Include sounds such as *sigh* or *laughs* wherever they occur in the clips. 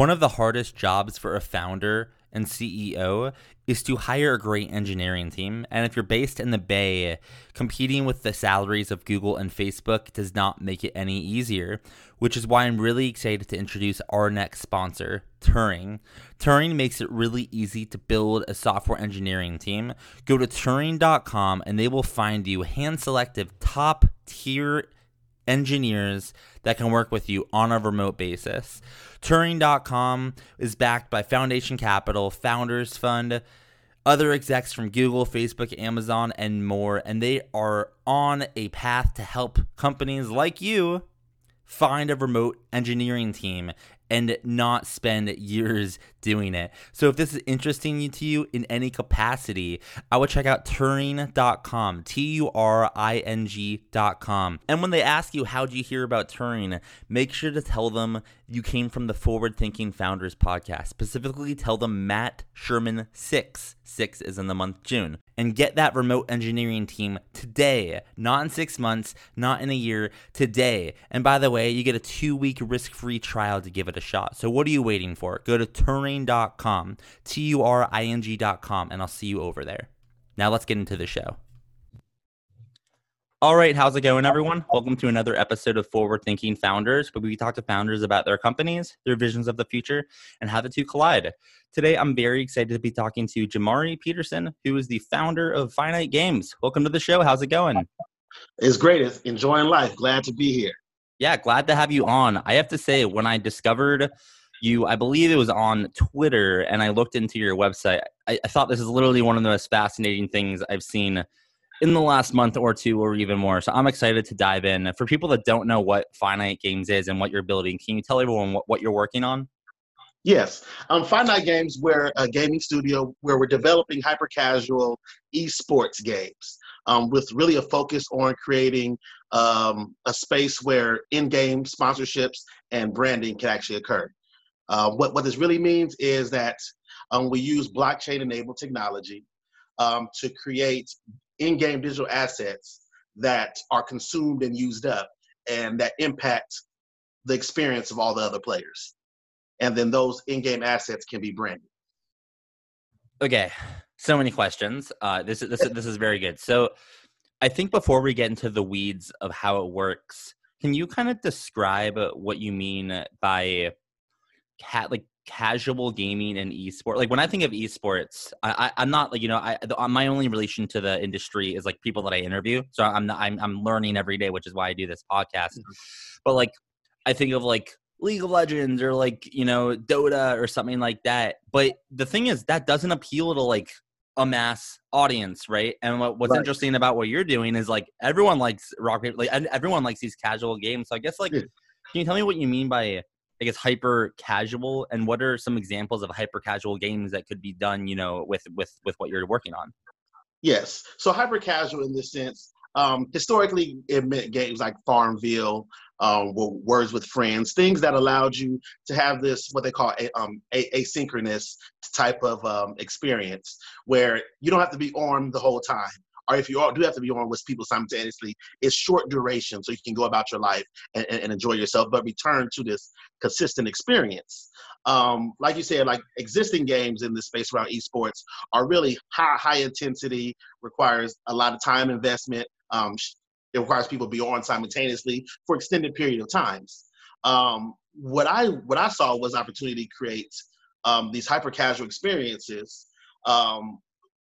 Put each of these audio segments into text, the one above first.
One of the hardest jobs for a founder and CEO is to hire a great engineering team. And if you're based in the Bay, competing with the salaries of Google and Facebook does not make it any easier, which is why I'm really excited to introduce our next sponsor, Turing. Turing makes it really easy to build a software engineering team. Go to Turing.com and they will find you hand selected top tier engineers that can work with you on a remote basis. Turing.com is backed by Foundation Capital, Founders Fund, other execs from Google, Facebook, Amazon, and more, and they are on a path to help companies like you find a remote engineering team and not spend years *laughs* doing it. So if this is interesting to you in any capacity, I would check out Turing.com, T U R I N G.com. And when they ask you, how'd you hear about Turing, make sure to tell them you came from the Forward Thinking Founders podcast. Specifically, tell them Matt Sherman 6. 6 is in the month June. And get that remote engineering team today, not in six months, not in a year, today. And by the way, you get a two week risk free trial to give it a shot. So what are you waiting for? Go to Turing.com, T U R I N G.com, and I'll see you over there. Now let's get into the show. All right, how's it going, everyone? Welcome to another episode of Forward Thinking Founders, where we talk to founders about their companies, their visions of the future, and how the two collide. Today, I'm very excited to be talking to Jomari Peterson, who is the founder of Finite Games. Welcome to the show. How's it going? It's great. It's enjoying life. Glad to be here. Yeah, glad to have you on. I have to say, when I discovered you, I believe it was on Twitter, and I looked into your website, I, I thought this is literally one of the most fascinating things I've seen in the last month or two or even more. So I'm excited to dive in. For people that don't know what Finite Games is and what you're building, can you tell everyone what, what you're working on? Yes. Um, Finite Games, we're a gaming studio where we're developing hyper casual esports games um, with really a focus on creating um, a space where in game sponsorships and branding can actually occur. Uh, what, what this really means is that um, we use blockchain enabled technology um, to create in-game digital assets that are consumed and used up and that impact the experience of all the other players. And then those in-game assets can be branded. Okay. So many questions. Uh, this is this is this is very good. So i think before we get into the weeds of how it works can you kind of describe what you mean by cat like casual gaming and esports like when i think of esports I, I am not like you know i the, my only relation to the industry is like people that i interview so i'm not i'm, I'm learning every day which is why i do this podcast mm-hmm. but like i think of like league of legends or like you know dota or something like that but the thing is that doesn't appeal to like a mass audience right and what, what's right. interesting about what you're doing is like everyone likes rock paper like everyone likes these casual games so i guess like yeah. can you tell me what you mean by I guess hyper casual and what are some examples of hyper casual games that could be done, you know, with with with what you're working on? Yes. So hyper casual in this sense, um, historically it meant games like Farmville, um, Words with Friends, things that allowed you to have this what they call a, um, a- asynchronous type of um, experience where you don't have to be on the whole time or if you all do have to be on with people simultaneously, it's short duration so you can go about your life and, and, and enjoy yourself, but return to this consistent experience. Um, like you said, like existing games in the space around esports are really high, high intensity, requires a lot of time investment. Um, it requires people to be on simultaneously for extended period of times. Um, what I what I saw was opportunity to create um, these hyper casual experiences um,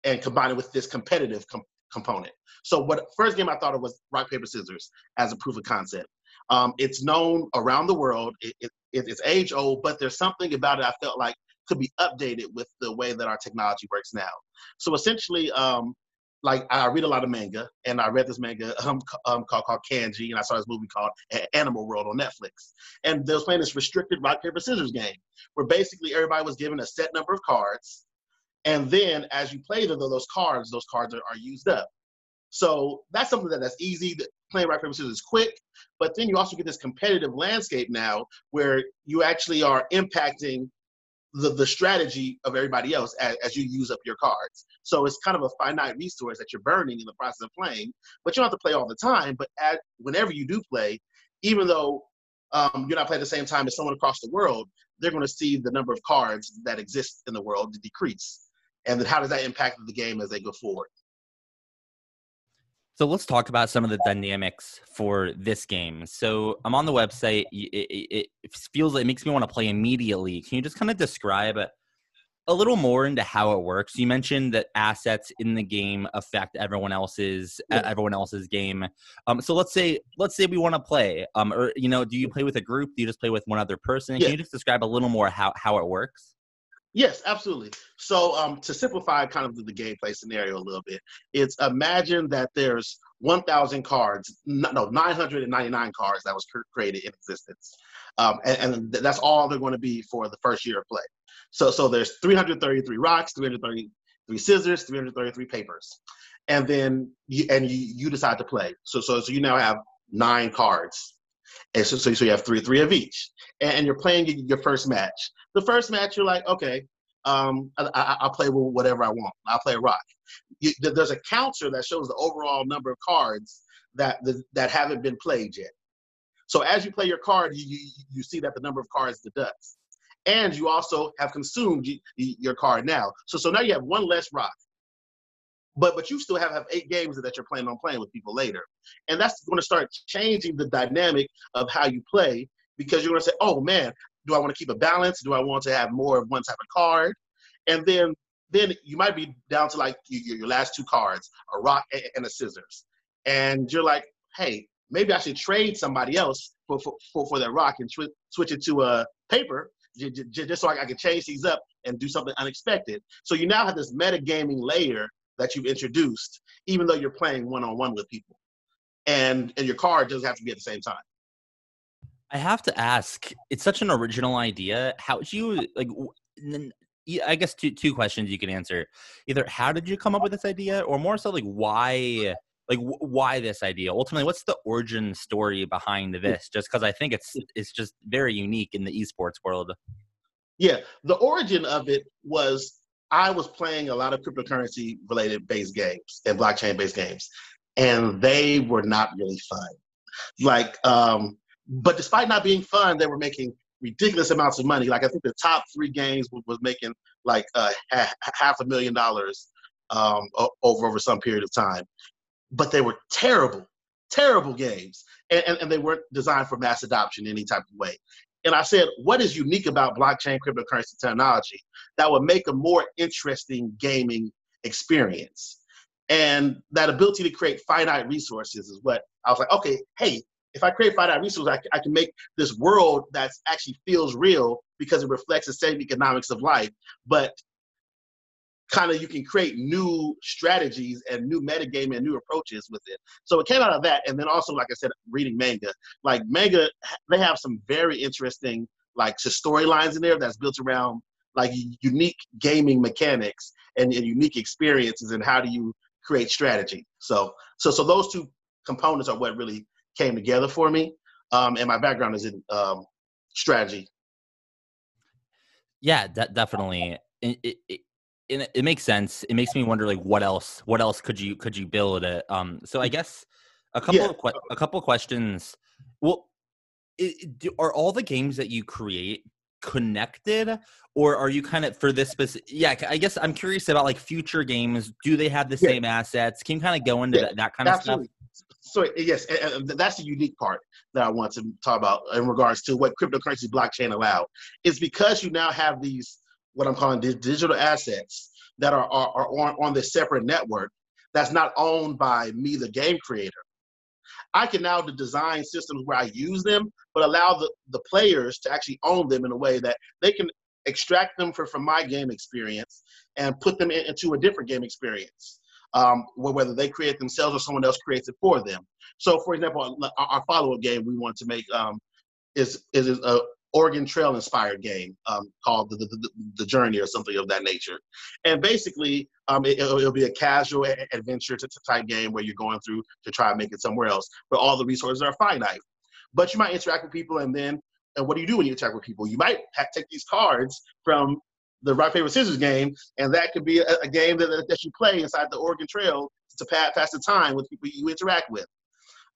and combine it with this competitive com- component. So what first game I thought of was rock paper scissors as a proof of concept. Um, it's known around the world. It, it, it's age old, but there's something about it I felt like could be updated with the way that our technology works now. So essentially, um, like I read a lot of manga, and I read this manga um, um, called, called Kaiji, and I saw this movie called Animal World on Netflix. And they was playing this restricted rock paper scissors game, where basically everybody was given a set number of cards, and then as you play the, those cards, those cards are, are used up. So that's something that, that's easy. Playing rock paper scissors is quick, but then you also get this competitive landscape now where you actually are impacting the, the strategy of everybody else as, as you use up your cards. So it's kind of a finite resource that you're burning in the process of playing, but you don't have to play all the time. But at, whenever you do play, even though um, you're not playing at the same time as someone across the world, they're going to see the number of cards that exist in the world decrease. And then how does that impact the game as they go forward? So let's talk about some of the dynamics for this game. So I'm on the website. It, it, feels it makes me want to play immediately. Can you just kind of describe a little more into how it works? You mentioned that assets in the game affect everyone else's yeah. everyone else's game. Um, so let's say let's say we want to play. Um, or you know, do you play with a group? Do you just play with one other person? Yeah. Can you just describe a little more how how it works? Yes, absolutely. So um, to simplify kind of the, the gameplay scenario a little bit, it's imagine that there's 1,000 cards, no, 999 cards that was created in existence. Um, and, and, that's all they're going to be for the first year of play. So, so there's 333 rocks, 333 scissors, 333 papers. And then you, and you, you decide to play. So, so, so you now have nine cards. And so, so, so you have three, three of each. And, and you're playing your first match the first match, you're like, okay, um, I, will play with whatever I want. I'll play rock. You, there's a counter that shows the overall number of cards that that haven't been played yet. So as you play your card, you, you, you see that the number of cards deducts, and you also have consumed your card now. So so now you have one less rock. But but you still have, have eight games that you're planning on playing with people later, and that's going to start changing the dynamic of how you play because you're going to say, oh man, do I want to keep a balance? Do I want to have more of one type of card? And then then you might be down to like your, your last two cards, a rock and a scissors. And you're like, hey, maybe I should trade somebody else for, for, for, for that rock and tw- switch it to a paper j- j- just so I can change these up and do something unexpected. So you now have this metagaming layer that you've introduced, even though you're playing one on one with people. And, and your card doesn't have to be at the same time. I have to ask. It's such an original idea. How did you like? I guess two two questions you can answer. Either how did you come up with this idea, or more so like why like why this idea ultimately what's the origin story behind hmm. this just because i think it's it's just very unique in the esports world yeah the origin of it was i was playing a lot of cryptocurrency related based games and blockchain based games and they were not really fun like um but despite not being fun, they were making ridiculous amounts of money. Like I think the top three games was, making like uh, half a million dollars um, over over some period of time. But they were terrible, terrible games, and, and, and they weren't designed for mass adoption in any type of way. And I said, what is unique about blockchain cryptocurrency technology that would make a more interesting gaming experience? And that ability to create finite resources is what I was like, okay, hey, if I create finite resources, I, I can make this world that actually feels real because it reflects the same economics of life. But kind of you can create new strategies and new metagame and new approaches with it. So it came out of that, and then also, like I said, reading manga. Like manga, they have some very interesting like storylines in there that's built around like unique gaming mechanics and, and unique experiences and how do you create strategy. So so so those two components are what really came together for me. Um, and my background is in um, strategy. Yeah, de- definitely. It, it, it, it, makes sense. It makes me wonder, like, what else? What else could you could you build? It. Um, so I mm. guess a couple yeah. of que- a couple of questions. Well, do, are all the games that you create connected or are you kind of for this specific yeah i guess i'm curious about like future games do they have the yeah. same assets can you kind of go into yeah, that, that, kind absolutely. of stuff so eh, eh, yes, eh, that's the unique part that I want to talk about in regards to what cryptocurrency blockchain allow. Is because you now have these what I'm calling digital assets that are, are, are on, on this separate network that's not owned by me, the game creator. I can now design systems where I use them, but allow the, the players to actually own them in a way that they can extract them for, from my game experience and put them in, into a different game experience um, whether they create themselves or someone else creates it for them. So, for example, our, our follow-up game we want to make um, is is a Oregon Trail inspired game um, called the, the, the, Journey or something of that nature. And basically, um, it, will be a casual adventure type game where you're going through to try and make it somewhere else, but all the resources are finite. But you might interact with people, and then, and what do you do when you interact with people? You might take these cards from the rock paper scissors game, and that could be a, a game that, that you play inside the Oregon Trail to pass, pass the time with people you interact with.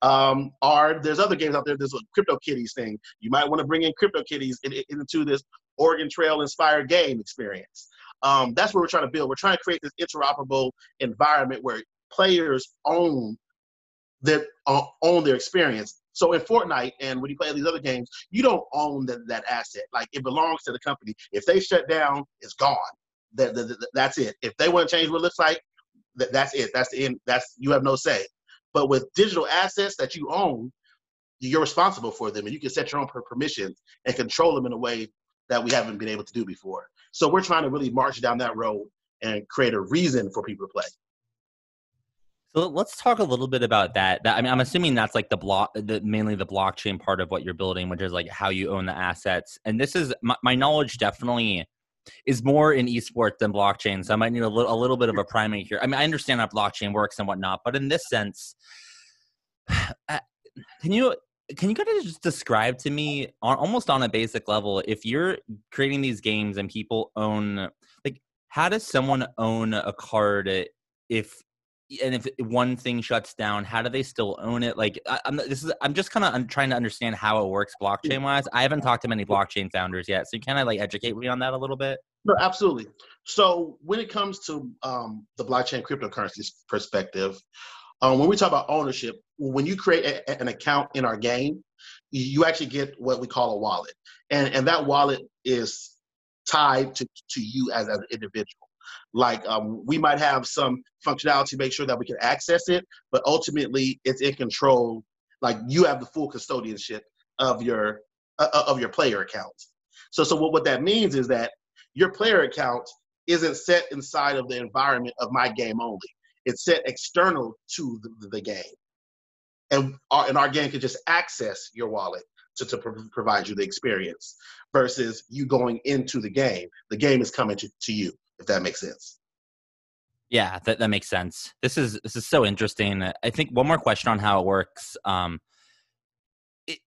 Um, or there's other games out there. There's a Crypto Kitties thing. You might want to bring in Crypto Kitties in, in, into this Oregon Trail inspired game experience. Um, that's what we're trying to build. We're trying to create this interoperable environment where players own their uh, own their experience. So in Fortnite and when you play these other games, you don't own the, that asset. Like it belongs to the company. If they shut down, it's gone. That, that, that's it. If they want to change what it looks like, that, that's it. That's the end. That's you have no say. But with digital assets that you own, you're responsible for them, and you can set your own permissions and control them in a way that we haven't been able to do before. So we're trying to really march down that road and create a reason for people to play. So let's talk a little bit about that. I mean, I'm assuming that's like the block, the, mainly the blockchain part of what you're building, which is like how you own the assets. And this is my, my knowledge definitely is more in esports than blockchain. So I might need a little, a little bit of a primate here. I mean, I understand how blockchain works and whatnot, but in this sense, *sighs* can you can you kind of just describe to me on almost on a basic level if you're creating these games and people own like how does someone own a card if and if one thing shuts down, how do they still own it? Like, I, am this is I'm just kind of trying to understand how it works blockchain wise. I haven't talked to many blockchain founders yet, so can I like educate me on that a little bit? No, absolutely. So when it comes to um, the blockchain cryptocurrencies perspective, um, when we talk about ownership, when you create a, an account in our game, you actually get what we call a wallet, and and that wallet is tied to to you as, as an individual. Like um, we might have some functionality to make sure that we can access it, but ultimately it's in control. Like you have the full custodianship of your uh, uh, of your player account. So so what, what that means is that your player account isn't set inside of the environment of my game only. It's set external to the, the game, and our and our game can just access your wallet to, to pro- provide you the experience versus you going into the game. The game is coming to, to you if that makes sense. Yeah, that, that makes sense. This is this is so interesting. I think one more question on how it works. Um,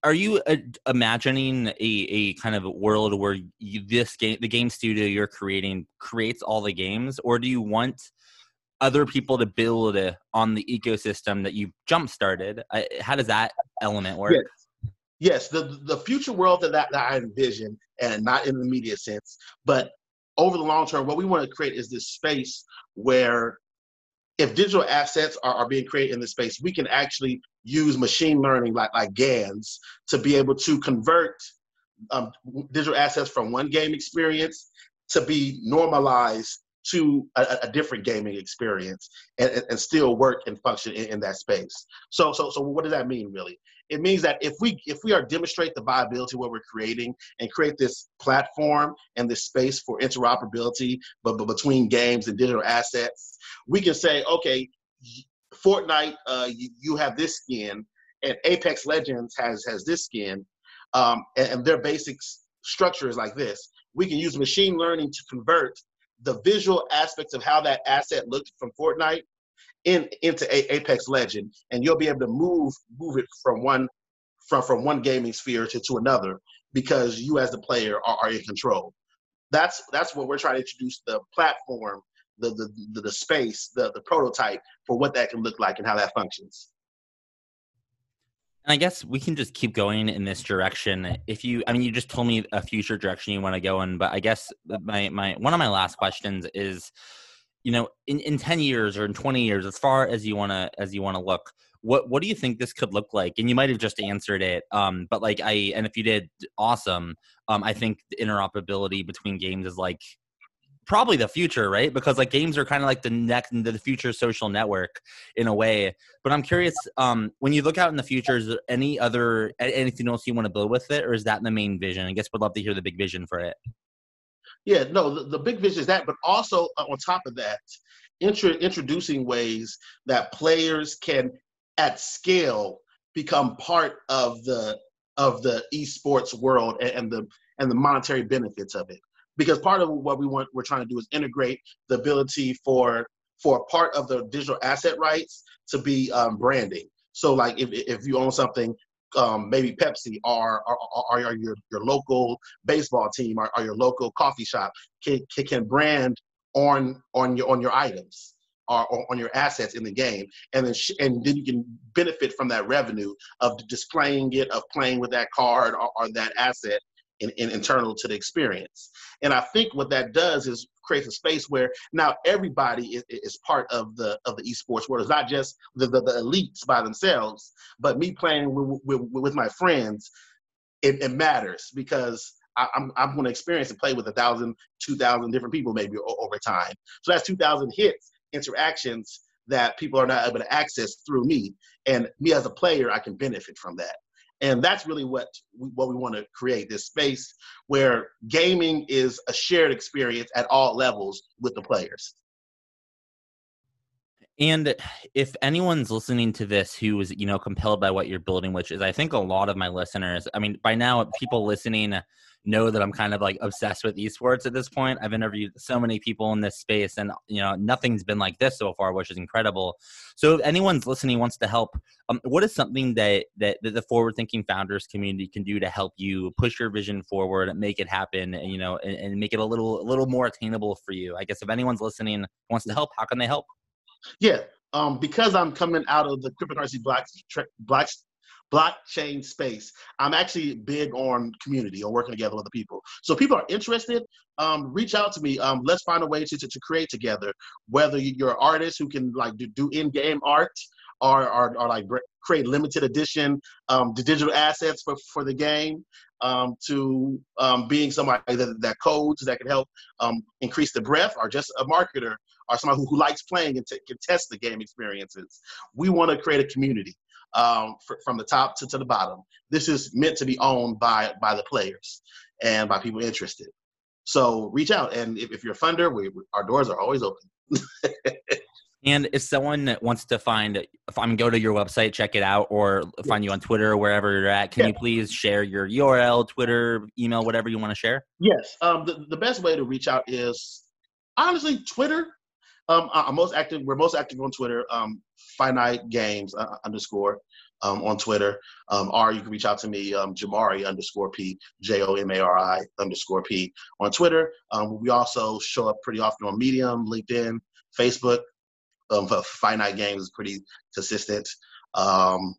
are you uh, imagining a, a kind of world where you, this game, the game studio you're creating, creates all the games, or do you want other people to build on the ecosystem that you jump started? how does that element work? Yes. Yes, the the future world that, that, that I envision, and not in the media sense, but over the long term, what we want to create is this space where if digital assets are, are being created in this space, we can actually use machine learning like, like GANs to be able to convert um, digital assets from one game experience to be normalized to a, a different gaming experience and, and, still work and function in, in that space. So, so, so what does that mean really? It means that if we if we are demonstrate the viability of what we're creating and create this platform and this space for interoperability but, but between games and digital assets we can say okay fortnite uh, you, you, have this skin and apex legends has has this skin um, and, and their basic structure is like this. We can use machine learning to convert the visual aspects of how that asset looked from fortnite in into a, Apex Legend, and you'll be able to move move it from one from from one gaming sphere to, to another because you as the player are, are in control. That's that's what we're trying to introduce the platform, the the the, the space, the the prototype for what that can look like and how that functions. And I guess we can just keep going in this direction. If you, I mean, you just told me a future direction you want to go in, but I guess my my one of my last questions is you know in, in 10 years or in 20 years as far as you want to as you want to look what what do you think this could look like? And you might have just answered it um but like i and if you did awesome. Um i think the interoperability between games is like probably the future right? Because like games are kind of like the next the future social network in a way. But i'm curious um when you look out in the future is there any other anything else you want to build with it or is that the main vision? I guess we'd love to hear the big vision for it yeah, no, the, the big vision is that, but also uh, on top of that, intro, introducing ways that players can, at scale, become part of the of the esports world and, and the and the monetary benefits of it. Because part of what we want, we're trying to do is integrate the ability for for part of the digital asset rights to be um, branding. So, like if if you own something, um, maybe Pepsi or, or, or, your, your local baseball team or, or your local coffee shop can, can, can brand on on your on your items. or on your assets in the game, and then sh- and then you can benefit from that revenue of displaying it, of playing with that card or, or that asset in, in, internal to the experience. And I think what that does is creates a space where now everybody is, is part of the of the esports world. It's not just the, the, the elites by themselves, but me playing with, with, with my friends. It, it matters because I, I'm, I'm going to experience and play with a thousand, two thousand different people maybe over time. So that's two thousand hits, interactions that people are not able to access through me. And me as a player, I can benefit from that and that's really what we, what we want to create this space where gaming is a shared experience at all levels with the players and if anyone's listening to this who is you know compelled by what you're building which is i think a lot of my listeners i mean by now people listening know that I'm kind of like obsessed with esports at this point. I've interviewed so many people in this space, and you know nothing's been like this so far, which is incredible. So if anyone's listening wants to help, um, what is something that, that that the forward thinking founders community can do to help you push your vision forward, make it happen, and you know, and, and make it a little a little more attainable for you? I guess if anyone's listening wants to help, how can they help? Yeah, um, because I'm coming out of the cryptocurrency black black blockchain space, I'm actually big on community, on working together with other people. So people are interested, um, reach out to me. Um, let's find a way to, to, to, create together. Whether you're an artist who can like do, do in-game art, or, or, or like create limited edition um, digital assets for, for the game, um, to um, being somebody that, that codes that can help um, increase the breadth, or just a marketer or somebody who, who likes playing and t- can test the game experiences. We want to create a community um, for, from the top to, to the bottom. This is meant to be owned by by the players and by people interested. So reach out, and if, if you're a funder, we, our doors are always open. *laughs* and if someone wants to find, if I'm go to your website, check it out, or find you on Twitter or wherever you're at, can yeah. you please share your URL, Twitter, email, whatever you want to share? Yes. Um, the, the best way to reach out is honestly Twitter. Um, I'm most active. We're most active on Twitter. Um, finite games uh, underscore um, on Twitter. Um, or you can reach out to me, um, Jomari underscore P, J O M A R I underscore P on Twitter. Um, we also show up pretty often on Medium, LinkedIn, Facebook. Um, finite games is pretty consistent. Um,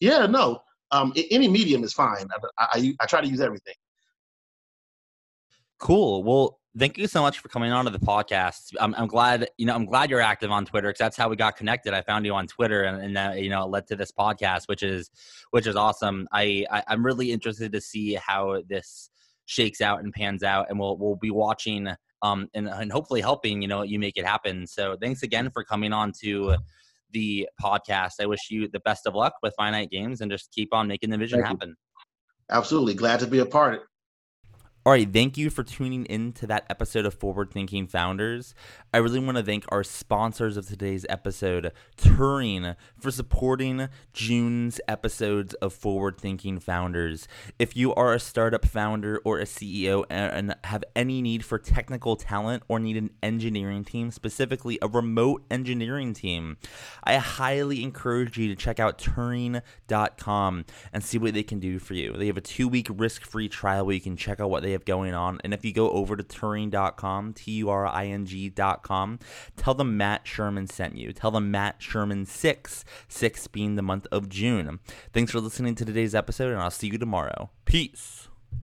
yeah, no, um, any medium is fine. I, I, I try to use everything. Cool. Well, thank you so much for coming on to the podcast. I'm, I'm glad, you know, I'm glad you're active on Twitter because that's how we got connected. I found you on Twitter and, and that, you know, it led to this podcast, which is, which is awesome. I, I I'm really interested to see how this shakes out and pans out and we'll, we'll be watching um, and, and hopefully helping, you know, you make it happen. So thanks again for coming on to the podcast. I wish you the best of luck with finite games and just keep on making the vision happen. Absolutely. Glad to be a part all right, thank you for tuning in to that episode of Forward Thinking Founders. I really want to thank our sponsors of today's episode, Turing, for supporting June's episodes of Forward Thinking Founders. If you are a startup founder or a CEO and have any need for technical talent or need an engineering team, specifically a remote engineering team, I highly encourage you to check out Turing.com and see what they can do for you. They have a two week risk free trial where you can check out what they have going on. And if you go over to Turing.com, T U R I N G.com, tell them Matt Sherman sent you. Tell them Matt Sherman 6, 6 being the month of June. Thanks for listening to today's episode, and I'll see you tomorrow. Peace.